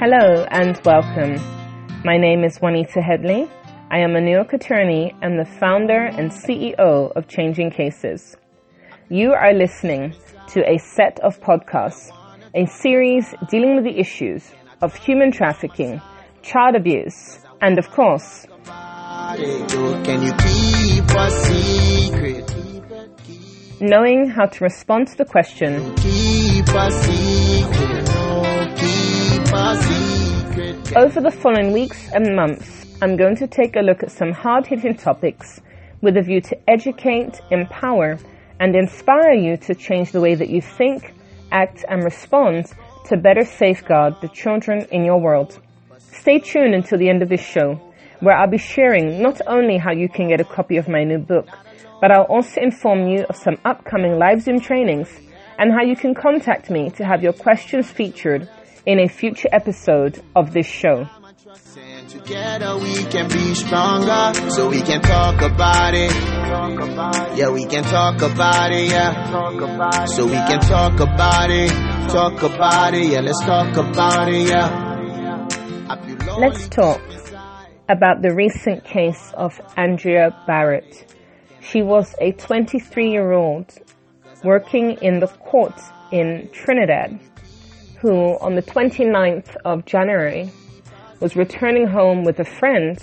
Hello and welcome. My name is Juanita Headley. I am a New York attorney and the founder and CEO of Changing Cases. You are listening to a set of podcasts, a series dealing with the issues of human trafficking, child abuse, and of course, Can you keep a secret? knowing how to respond to the question, Over the following weeks and months, I'm going to take a look at some hard hitting topics with a view to educate, empower, and inspire you to change the way that you think, act, and respond to better safeguard the children in your world. Stay tuned until the end of this show, where I'll be sharing not only how you can get a copy of my new book, but I'll also inform you of some upcoming live Zoom trainings and how you can contact me to have your questions featured in a future episode of this show. Together we can be stronger, so we can talk about it. Yeah, we can talk about it. Yeah, so we can talk about it. Talk about it. Yeah, let's talk about it. Yeah. I feel lonely Let's talk about the recent case of Andrea Bharatt. She was a 23 year old working in the court in Trinidad who on the 29th of January was returning home with a friend.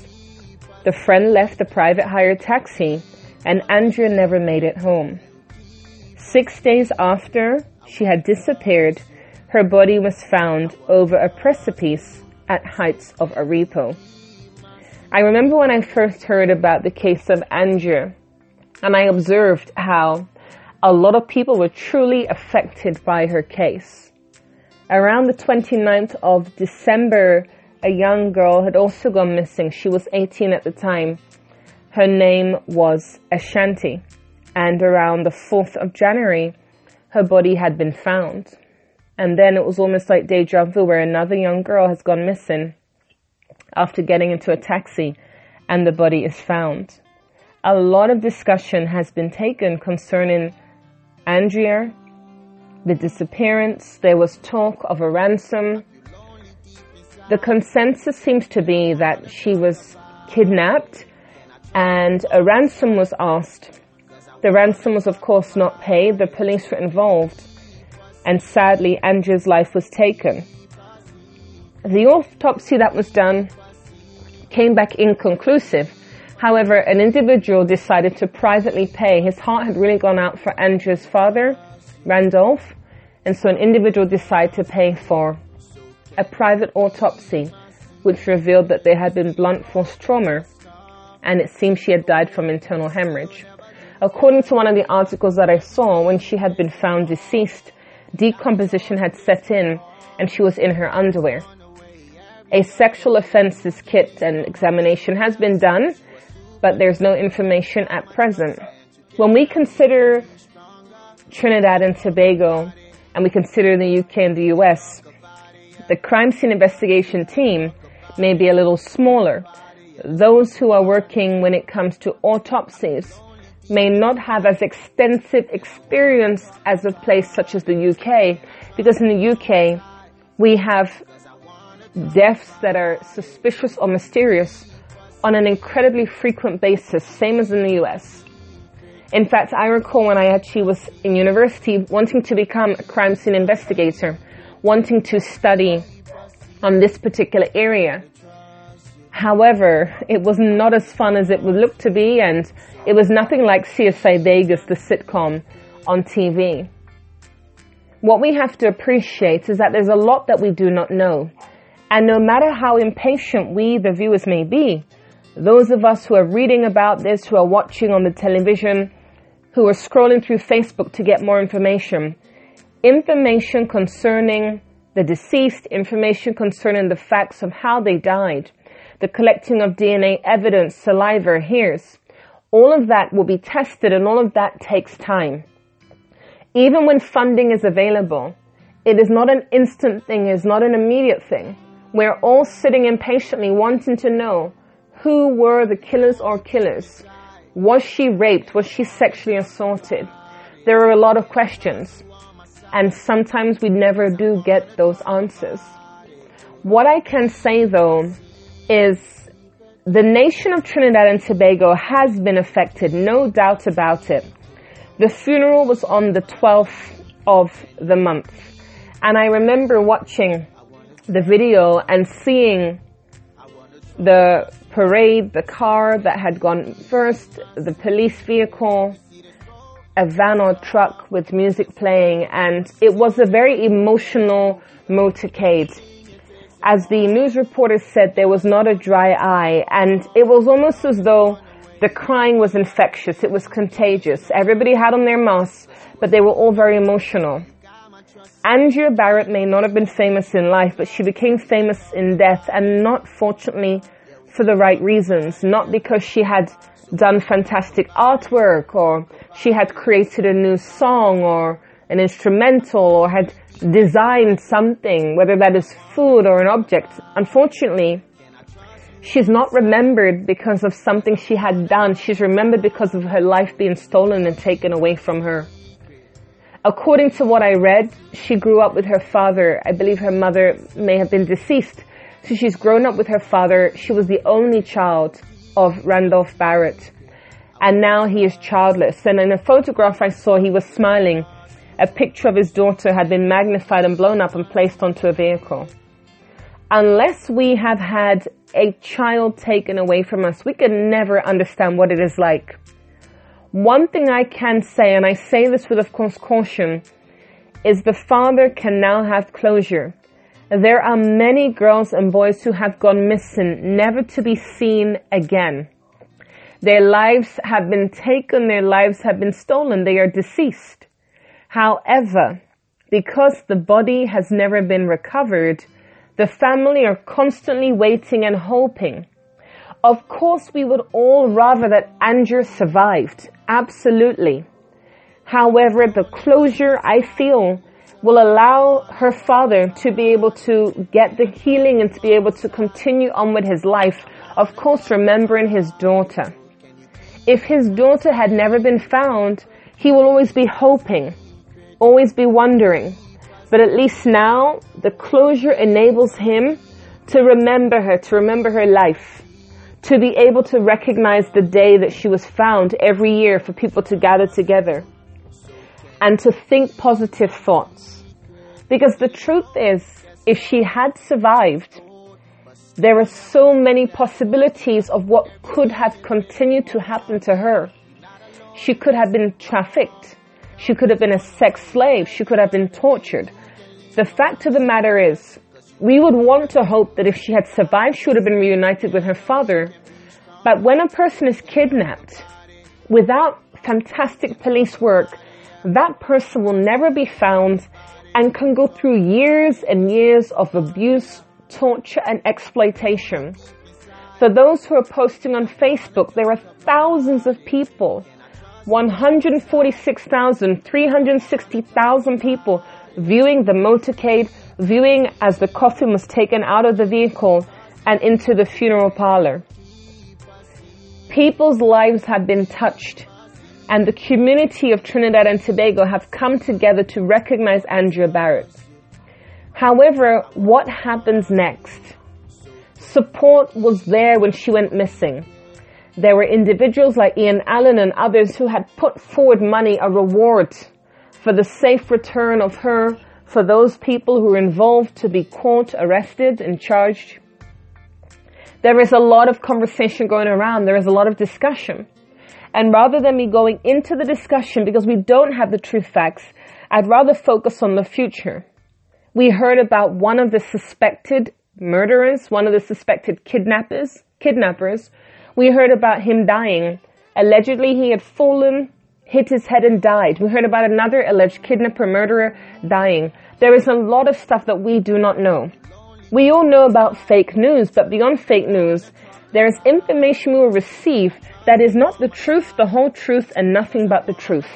The friend left a private hired taxi and Andrea never made it home. Six days after she had disappeared, her body was found over a precipice at Heights of Aripo. I remember when I first heard about the case of Andrea and I observed how a lot of people were truly affected by her case. Around the 29th of December, a young girl had also gone missing. She was 18 at the time. Her name was Ashanti. And around the 4th of January, her body had been found. And then it was almost like deja vu where another young girl has gone missing after getting into a taxi and the body is found. A lot of discussion has been taken concerning Andrea, the disappearance. There was talk of a ransom. The consensus seems to be that she was kidnapped and a ransom was asked. The ransom was of course not paid. The police were involved and sadly Andrea's life was taken. The autopsy that was done came back inconclusive. However, an individual decided to privately pay. His heart had really gone out for Andrea's father, Randolph, and so an individual decided to pay for a private autopsy, which revealed that there had been blunt force trauma, and it seemed she had died from internal hemorrhage. According to one of the articles that I saw, when she had been found deceased, decomposition had set in, and she was in her underwear. A sexual offences kit and examination has been done, but there's no information at present. When we consider Trinidad and Tobago, and we consider the UK and the US, the crime scene investigation team may be a little smaller. Those who are working when it comes to autopsies may not have as extensive experience as a place such as the UK, because in the UK, we have deaths that are suspicious or mysterious on an incredibly frequent basis, same as in the US. In fact, I recall when I actually was in university wanting to become a crime scene investigator, wanting to study on this particular area. However, it was not as fun as it would look to be and it was nothing like CSI Vegas, the sitcom on TV. What we have to appreciate is that there's a lot that we do not know. And no matter how impatient we, the viewers, may be, those of us who are reading about this, who are watching on the television, who are scrolling through Facebook to get more information, information concerning the deceased, information concerning the facts of how they died, the collecting of DNA evidence, saliva, hairs, all of that will be tested and all of that takes time. Even when funding is available, it is not an instant thing, it's not an immediate thing. We're all sitting impatiently wanting to know who were the killers or killers. Was she raped? Was she sexually assaulted? There are a lot of questions and sometimes we never do get those answers. What I can say though is the nation of Trinidad and Tobago has been affected, no doubt about it. The funeral was on the 12th of the month. And I remember watching the video and seeing the parade, the car that had gone first, the police vehicle, a van or truck with music playing, and it was a very emotional motorcade. As the news reporter said, there was not a dry eye, and it was almost as though the crying was infectious. It was contagious. Everybody had on their masks, but they were all very emotional. Andrea Bharatt may not have been famous in life, but she became famous in death, and not fortunately for the right reasons. Not because she had done fantastic artwork or she had created a new song or an instrumental or had designed something, whether that is food or an object. Unfortunately, she's not remembered because of something she had done. She's remembered because of her life being stolen and taken away from her. According to what I read, she grew up with her father. I believe her mother may have been deceased. So she's grown up with her father. She was the only child of Randolph Bharatt. And now he is childless. And in a photograph I saw, he was smiling. A picture of his daughter had been magnified and blown up and placed onto a vehicle. Unless we have had a child taken away from us, we can never understand what it is like. One thing I can say, and I say this with of course caution, is the father can now have closure. There are many girls and boys who have gone missing, never to be seen again. Their lives have been taken, their lives have been stolen, they are deceased. However, because the body has never been recovered, the family are constantly waiting and hoping. Of course, we would all rather that Andrew survived. Absolutely. However, the closure I feel will allow her father to be able to get the healing and to be able to continue on with his life. Of course, remembering his daughter. If his daughter had never been found, he will always be hoping, always be wondering. But at least now, the closure enables him to remember her, to remember her life, to be able to recognize the day that she was found every year for people to gather together and to think positive thoughts. Because the truth is, if she had survived, there are so many possibilities of what could have continued to happen to her. She could have been trafficked. She could have been a sex slave. She could have been tortured. The fact of the matter is, we would want to hope that if she had survived, she would have been reunited with her father. But when a person is kidnapped, without fantastic police work, that person will never be found and can go through years and years of abuse, torture and exploitation. For those who are posting on Facebook, there are thousands of people, 146,000, 360,000 people viewing the motorcade, viewing as the coffin was taken out of the vehicle and into the funeral parlor. People's lives have been touched and the community of Trinidad and Tobago have come together to recognize Andrea Bharatt. However, what happens next? Support was there when she went missing. There were individuals like Ian Allen and others who had put forward money, a reward for the safe return of her, for those people who were involved to be caught, arrested, and charged. There is a lot of conversation going around. There is a lot of discussion. And rather than me going into the discussion because we don't have the true facts, I'd rather focus on the future. We heard about one of the suspected murderers, one of the suspected kidnappers, kidnappers. We heard about him dying. Allegedly he had fallen, hit his head and died. We heard about another alleged kidnapper murderer dying. There is a lot of stuff that we do not know. We all know about fake news, but beyond fake news, there is information we will receive that is not the truth, the whole truth, and nothing but the truth.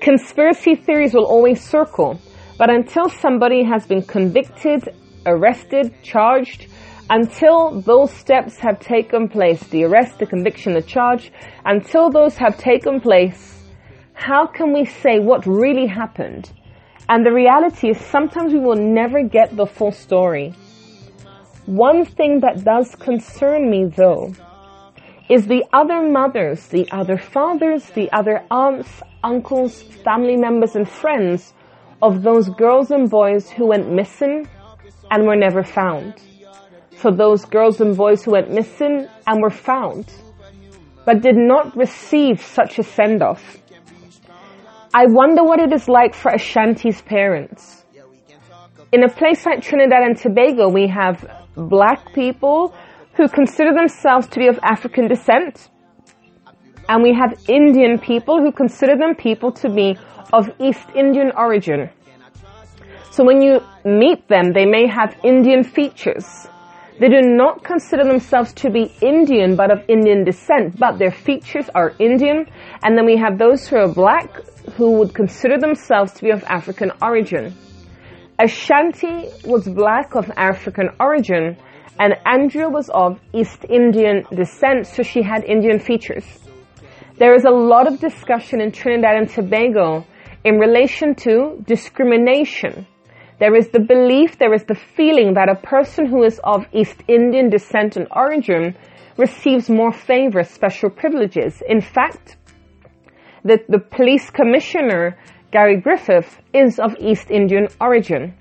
Conspiracy theories will always circle, but until somebody has been convicted, arrested, charged, until those steps have taken place, the arrest, the conviction, the charge, until those have taken place, how can we say what really happened? And the reality is sometimes we will never get the full story. One thing that does concern me though is the other mothers, the other fathers, the other aunts, uncles, family members and friends of those girls and boys who went missing and were never found. For those girls and boys who went missing and were found, but did not receive such a send off. I wonder what it is like for Ashanti's parents. In a place like Trinidad and Tobago, we have black people who consider themselves to be of African descent. And we have Indian people who consider them people to be of East Indian origin. So when you meet them, they may have Indian features. They do not consider themselves to be Indian, but of Indian descent, but their features are Indian. And then we have those who are black, who would consider themselves to be of African origin. Ashanti was black of African origin, and Andrea was of East Indian descent, so she had Indian features. There is a lot of discussion in Trinidad and Tobago in relation to discrimination. There is the belief, there is the feeling that a person who is of East Indian descent and origin receives more favors, special privileges. In fact, the, the police commissioner, Gary Griffith, is of East Indian origin.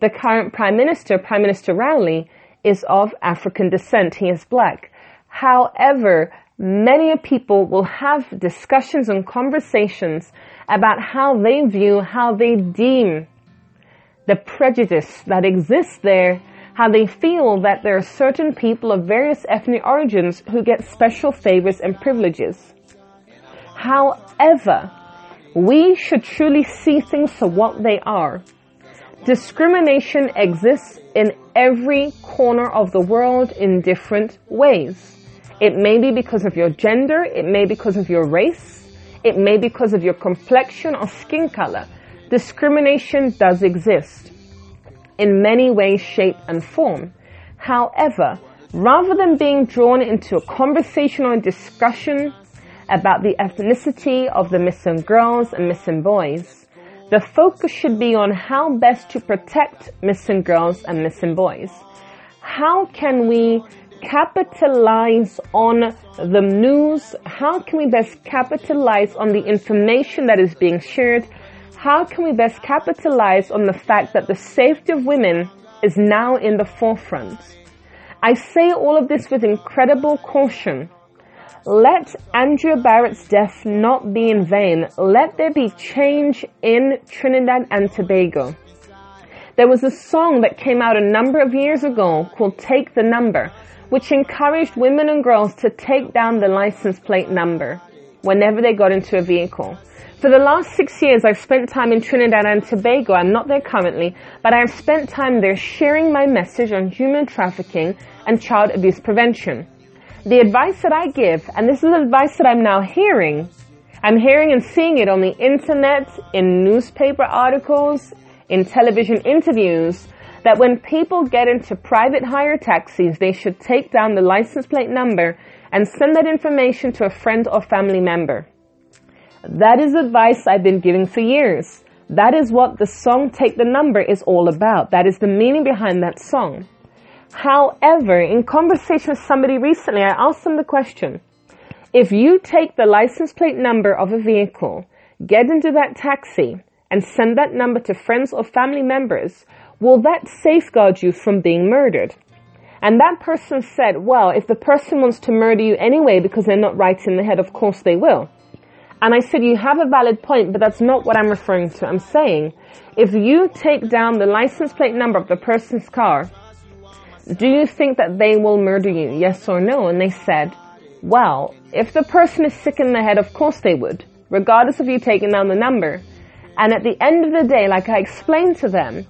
The current Prime Minister, Prime Minister Rowley, is of African descent. He is black. However, many people will have discussions and conversations about how they view, how they deem the prejudice that exists there, how they feel that there are certain people of various ethnic origins who get special favors and privileges. However, we should truly see things for what they are. Discrimination exists in every corner of the world in different ways. It may be because of your gender, it may be because of your race, it may be because of your complexion or skin color. Discrimination does exist in many ways, shape and form. However, rather than being drawn into a conversation or a discussion about the ethnicity of the missing girls and missing boys, the focus should be on how best to protect missing girls and missing boys. How can we capitalize on the news? How can we best capitalize on the information that is being shared? How can we best capitalize on the fact that the safety of women is now in the forefront? I say all of this with incredible caution let Andrea Bharatt's death not be in vain. Let there be change in Trinidad and Tobago. There was a song that came out a number of years ago called Take the Number, which encouraged women and girls to take down the license plate number whenever they got into a vehicle. For the last six years, I've spent time in Trinidad and Tobago. I'm not there currently, but I've spent time there sharing my message on human trafficking and child abuse prevention the advice that I give, and this is advice that I'm now hearing, I'm hearing and seeing it on the internet, in newspaper articles, in television interviews, that when people get into private hire taxis, they should take down the license plate number and send that information to a friend or family member. That is advice I've been giving for years. That is what the song Take the Number is all about. That is the meaning behind that song. However, in conversation with somebody recently, I asked them the question, if you take the license plate number of a vehicle, get into that taxi, and send that number to friends or family members, will that safeguard you from being murdered? And that person said, well, if the person wants to murder you anyway because they're not right in the head, of course they will. And I said, you have a valid point, but that's not what I'm referring to. I'm saying, if you take down the license plate number of the person's car, do you think that they will murder you? Yes or no? And they said, well, if the person is sick in the head, of course they would, regardless of you taking down the number. And at the end of the day, like I explained to them,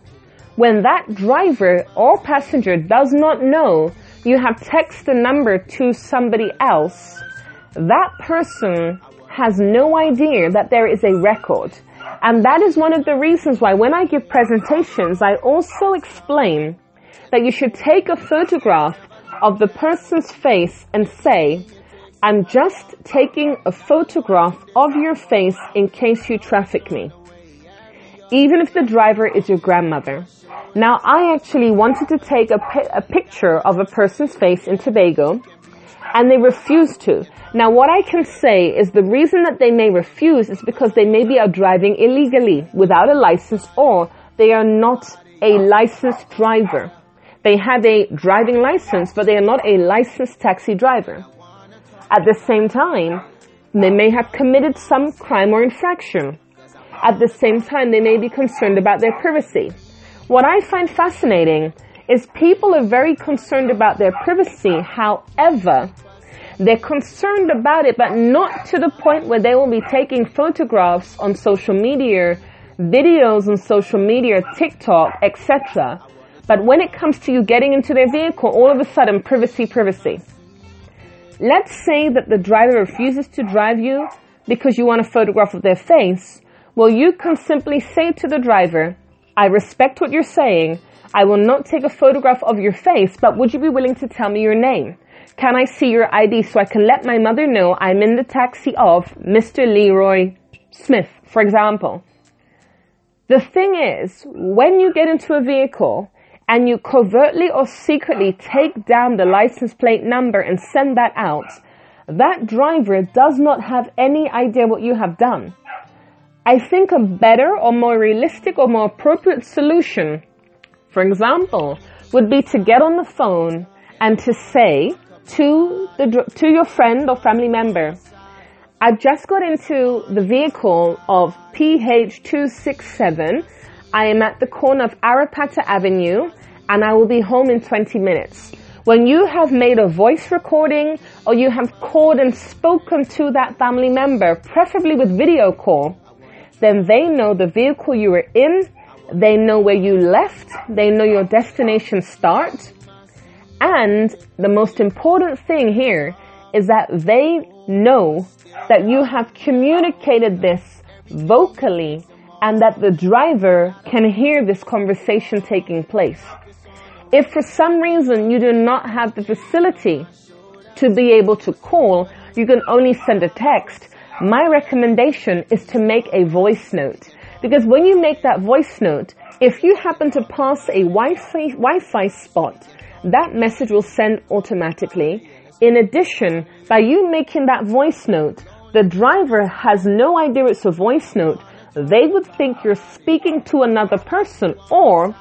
when that driver or passenger does not know you have texted a number to somebody else, that person has no idea that there is a record. And that is one of the reasons why when I give presentations, I also explain that you should take a photograph of the person's face and say, I'm just taking a photograph of your face in case you traffic me. even if the driver is your grandmother. Now, I actually wanted to take a, pi- a picture of a person's face in Tobago, and they refused to. Now, what I can say is the reason that they may refuse is because they maybe are driving illegally without a license or they are not a licensed driver. They have a driving license, but they are not a licensed taxi driver. At the same time, they may have committed some crime or infraction. At the same time, they may be concerned about their privacy. What I find fascinating is people are very concerned about their privacy. However, they're concerned about it, but not to the point where they will be taking photographs on social media, videos on social media, TikTok, etc. But when it comes to you getting into their vehicle, all of a sudden, privacy, privacy. Let's say that the driver refuses to drive you because you want a photograph of their face. Well, you can simply say to the driver, I respect what you're saying. I will not take a photograph of your face, but would you be willing to tell me your name? Can I see your ID so I can let my mother know I'm in the taxi of Mr. Leroy Smith, for example? The thing is, when you get into a vehicle and you covertly or secretly take down the license plate number and send that out, that driver does not have any idea what you have done. I think a better or more realistic or more appropriate solution, for example, would be to get on the phone and to say, to the to your friend or family member. I just got into the vehicle of PH267. I am at the corner of Arapita Avenue and I will be home in 20 minutes. When you have made a voice recording or you have called and spoken to that family member, preferably with video call, then they know the vehicle you were in, they know where you left, they know your destination start, and the most important thing here is that they know that you have communicated this vocally and that the driver can hear this conversation taking place. If for some reason you do not have the facility to be able to call, you can only send a text. My recommendation is to make a voice note. Because when you make that voice note, if you happen to pass a Wi-Fi, spot that message will send automatically. In addition, by you making that voice note, the driver has no idea it's a voice note. They would think you're speaking to another person or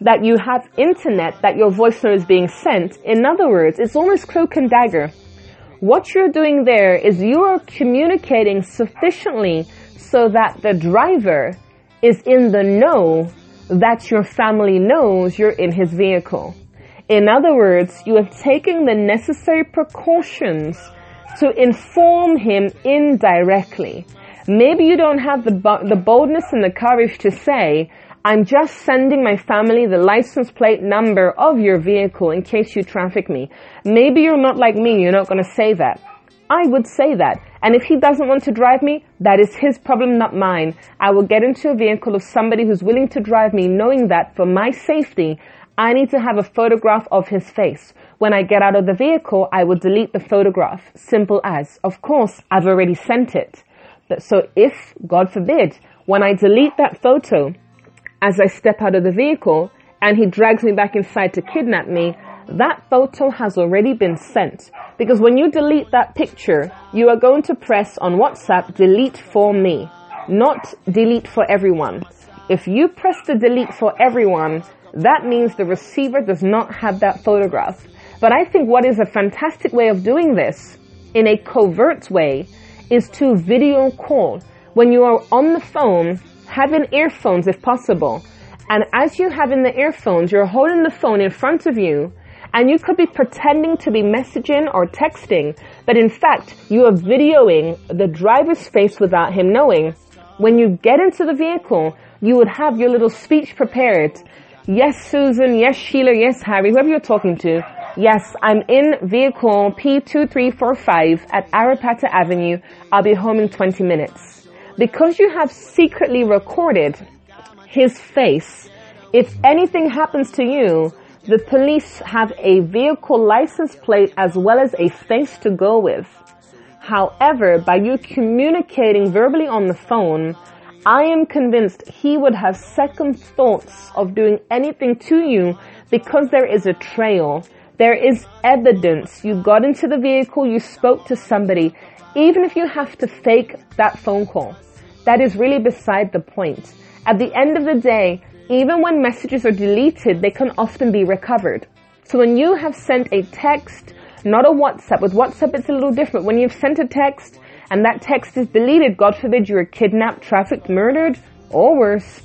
that you have internet, that your voice note is being sent. In other words, it's almost cloak and dagger. What you're doing there is you are communicating sufficiently so that the driver is in the know that your family knows you're in his vehicle. In other words, you have taken the necessary precautions to inform him indirectly. Maybe you don't have the, the boldness and the courage to say, I'm just sending my family the license plate number of your vehicle in case you traffic me. Maybe you're not like me, you're not going to say that. I would say that. And if he doesn't want to drive me, that is his problem, not mine. I will get into a vehicle of somebody who's willing to drive me, knowing that for my safety, I need to have a photograph of his face. When I get out of the vehicle, I will delete the photograph. Simple as. Of course, I've already sent it. So if, God forbid, when I delete that photo, as I step out of the vehicle, and he drags me back inside to kidnap me, that photo has already been sent. Because when you delete that picture, you are going to press on WhatsApp delete for me, not delete for everyone. If you press the delete for everyone, that means the receiver does not have that photograph. But I think what is a fantastic way of doing this in a covert way is to video call. When you are on the phone, have in earphones if possible. And as you have in the earphones, you're holding the phone in front of you and you could be pretending to be messaging or texting, but in fact, you are videoing the driver's face without him knowing. When you get into the vehicle, you would have your little speech prepared Yes, Susan. Yes, Sheila. Yes, Harry. Whoever you're talking to. Yes, I'm in vehicle P2345 at Arapita Avenue. I'll be home in 20 minutes. Because you have secretly recorded his face, if anything happens to you, the police have a vehicle license plate as well as a face to go with. However, by you communicating verbally on the phone, I am convinced he would have second thoughts of doing anything to you because there is a trail. There is evidence. You got into the vehicle, you spoke to somebody, even if you have to fake that phone call. That is really beside the point. At the end of the day, even when messages are deleted, they can often be recovered. So when you have sent a text, not a WhatsApp, with WhatsApp it's a little different. When you've sent a text and that text is deleted, God forbid you were kidnapped, trafficked, murdered, or worse,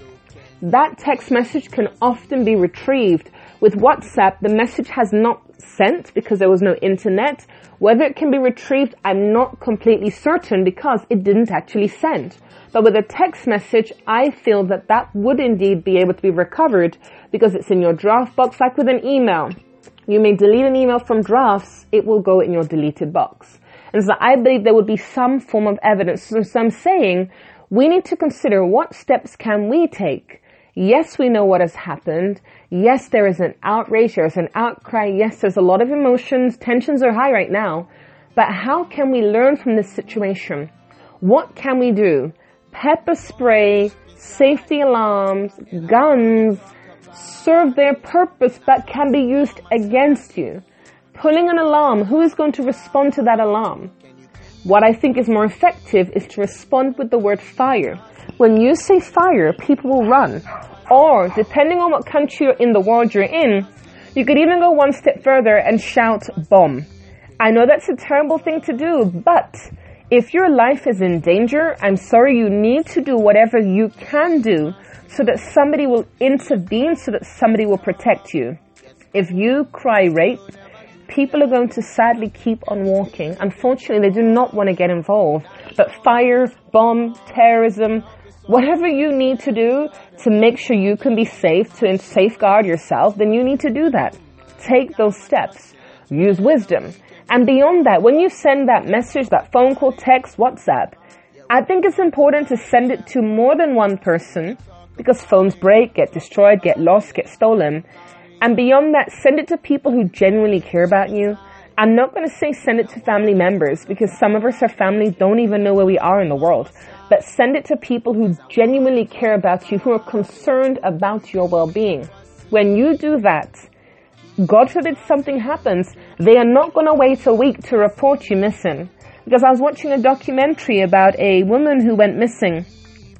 that text message can often be retrieved with WhatsApp, the message has not sent because there was no internet. Whether it can be retrieved, I'm not completely certain because it didn't actually send. But with a text message, I feel that that would indeed be able to be recovered because it's in your draft box like with an email. You may delete an email from drafts, it will go in your deleted box. And so I believe there would be some form of evidence. So I'm saying we need to consider what steps can we take. Yes, we know what has happened. Yes, there is an outrage, there's an outcry. Yes, there's a lot of emotions. Tensions are high right now. But how can we learn from this situation? What can we do? Pepper spray, safety alarms, guns serve their purpose but can be used against you. Pulling an alarm, who is going to respond to that alarm? What I think is more effective is to respond with the word fire. When you say fire, people will run. Or, depending on what country in the world you're in, you could even go one step further and shout bomb. I know that's a terrible thing to do, but if your life is in danger, I'm sorry, you need to do whatever you can do so that somebody will intervene, so that somebody will protect you. If you cry rape, people are going to sadly keep on walking. Unfortunately, they do not want to get involved. But fire, bomb, terrorism, whatever you need to do to make sure you can be safe, to safeguard yourself, then you need to do that. Take those steps. Use wisdom. And beyond that, when you send that message, that phone call, text, WhatsApp, I think it's important to send it to more than one person because phones break, get destroyed, get lost, get stolen. And beyond that, send it to people who genuinely care about you. I'm not going to say send it to family members because some of us, our families, don't even know where we are in the world but send it to people who genuinely care about you, who are concerned about your well-being. When you do that, God forbid something happens, they are not going to wait a week to report you missing. Because I was watching a documentary about a woman who went missing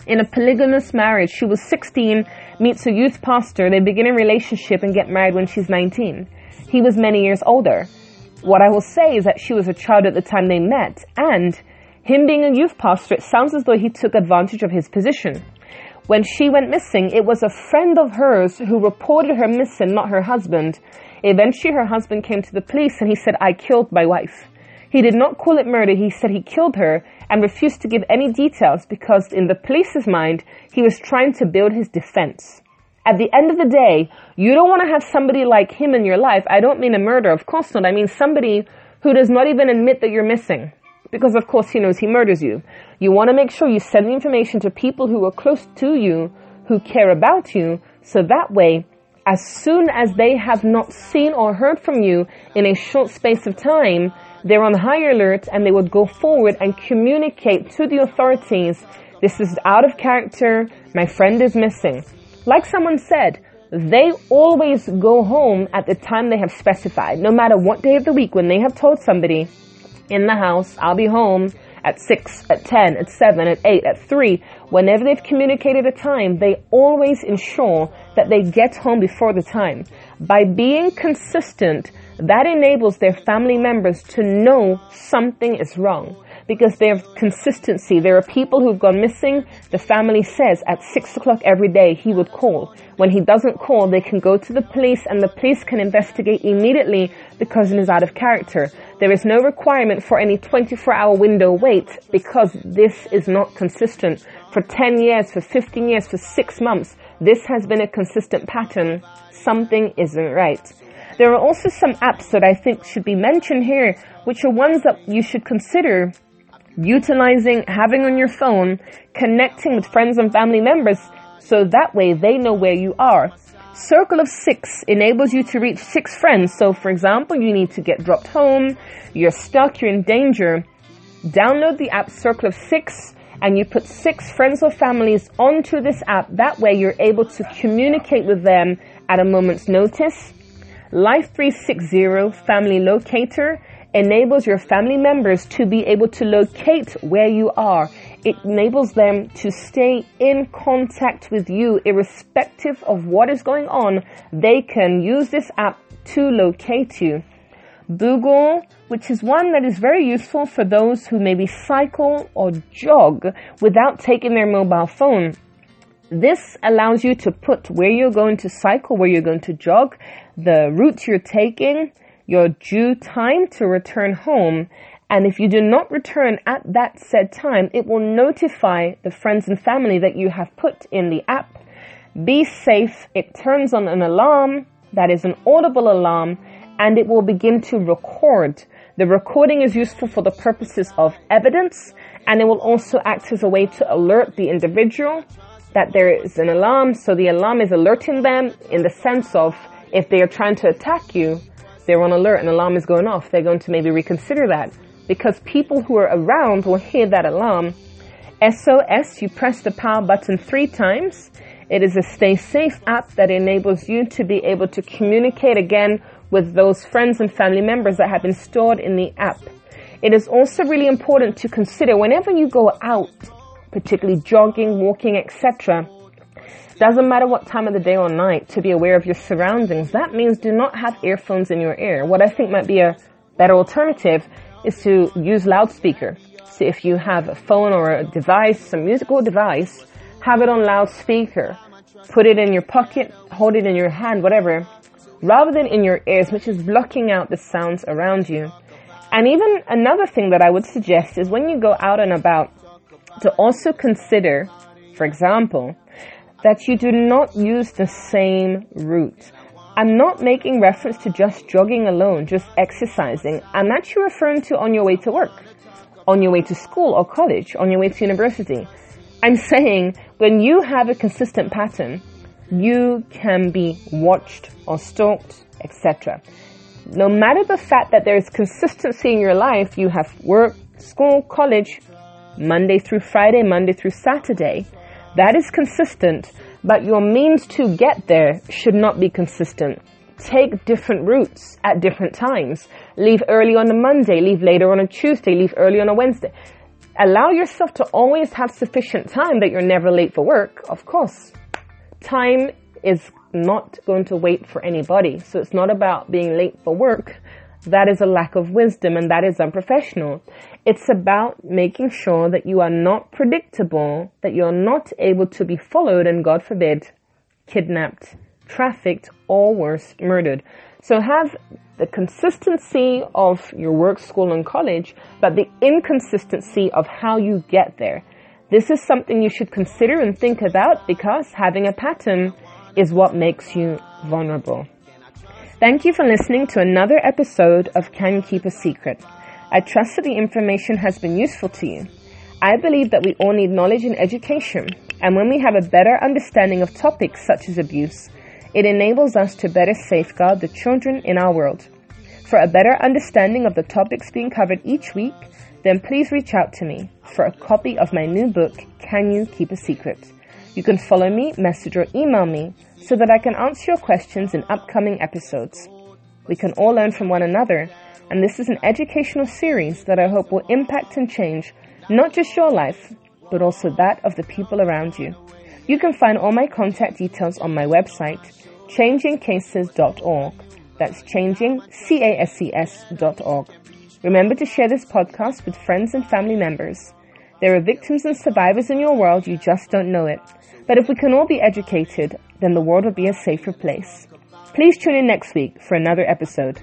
in a polygamous marriage. She was 16, meets a youth pastor, they begin a relationship and get married when she's 19. He was many years older. What I will say is that she was a child at the time they met, and him being a youth pastor, it sounds as though he took advantage of his position. When she went missing, it was a friend of hers who reported her missing, not her husband. Eventually, her husband came to the police and he said, I killed my wife. He did not call it murder. He said he killed her and refused to give any details because in the police's mind, he was trying to build his defense. At the end of the day, you don't want to have somebody like him in your life. I don't mean a murder, of course not. I mean somebody who does not even admit that you're missing because of course he knows he murders you. You want to make sure you send the information to people who are close to you, who care about you, so that way, as soon as they have not seen or heard from you in a short space of time, they're on high alert and they would go forward and communicate to the authorities, this is out of character, my friend is missing. Like someone said, they always go home at the time they have specified, no matter what day of the week when they have told somebody, in the house. I'll be home at 6, at 10, at 7, at 8, at 3. Whenever they've communicated a time, they always ensure that they get home before the time. By being consistent, that enables their family members to know something is wrong because they have consistency. There are people who've gone missing. The family says at six o'clock every day he would call. When he doesn't call, they can go to the police and the police can investigate immediately the cousin is out of character. There is no requirement for any 24 hour window wait because this is not consistent. For 10 years, for 15 years, for six months, this has been a consistent pattern. Something isn't right. There are also some apps that I think should be mentioned here, which are ones that you should consider utilizing, having on your phone, connecting with friends and family members so that way they know where you are. Circle of Six enables you to reach six friends. So for example, you need to get dropped home, you're stuck, you're in danger. Download the app Circle of Six and you put six friends or families onto this app. That way you're able to communicate with them at a moment's notice. Life 360 Family Locator enables your family members to be able to locate where you are. It enables them to stay in contact with you irrespective of what is going on. They can use this app to locate you. Google, which is one that is very useful for those who maybe cycle or jog without taking their mobile phone. This allows you to put where you're going to cycle, where you're going to jog, the route you're taking, your due time to return home. And if you do not return at that said time, it will notify the friends and family that you have put in the app. Be safe. It turns on an alarm that is an audible alarm and it will begin to record. The recording is useful for the purposes of evidence and it will also act as a way to alert the individual that there is an alarm. So the alarm is alerting them in the sense of if they are trying to attack you, they're on alert and alarm is going off. They're going to maybe reconsider that because people who are around will hear that alarm. SOS, you press the power button three times. It is a stay safe app that enables you to be able to communicate again with those friends and family members that have been stored in the app. It is also really important to consider whenever you go out, particularly jogging, walking, etc. Doesn't matter what time of the day or night to be aware of your surroundings. That means do not have earphones in your ear. What I think might be a better alternative is to use loudspeaker. So if you have a phone or a device, a musical device, have it on loudspeaker. Put it in your pocket, hold it in your hand, whatever, rather than in your ears, which is blocking out the sounds around you. And even another thing that I would suggest is when you go out and about to also consider, for example, that you do not use the same route. I'm not making reference to just jogging alone, just exercising. I'm actually referring to on your way to work, on your way to school or college, on your way to university. I'm saying when you have a consistent pattern, you can be watched or stalked, etc. No matter the fact that there is consistency in your life, you have work, school, college, Monday through Friday, Monday through Saturday, that is consistent, but your means to get there should not be consistent. Take different routes at different times. Leave early on a Monday, leave later on a Tuesday, leave early on a Wednesday. Allow yourself to always have sufficient time that you're never late for work, of course time is not going to wait for anybody. So it's not about being late for work. That is a lack of wisdom and that is unprofessional. It's about making sure that you are not predictable, that you're not able to be followed and God forbid, kidnapped, trafficked, or worse, murdered. So have the consistency of your work, school, and college, but the inconsistency of how you get there. This is something you should consider and think about because having a pattern is what makes you vulnerable. Thank you for listening to another episode of Can Keep a Secret? I trust that the information has been useful to you. I believe that we all need knowledge and education, and when we have a better understanding of topics such as abuse, it enables us to better safeguard the children in our world. For a better understanding of the topics being covered each week, then please reach out to me for a copy of my new book, Can You Keep a Secret? You can follow me, message, or email me so that I can answer your questions in upcoming episodes. We can all learn from one another, and this is an educational series that I hope will impact and change not just your life, but also that of the people around you. You can find all my contact details on my website, changingcases.org. That's changing, C-A-S-E-S.org. Remember to share this podcast with friends and family members. There are victims and survivors in your world, you just don't know it. But if we can all be educated, then the world will be a safer place. Please tune in next week for another episode.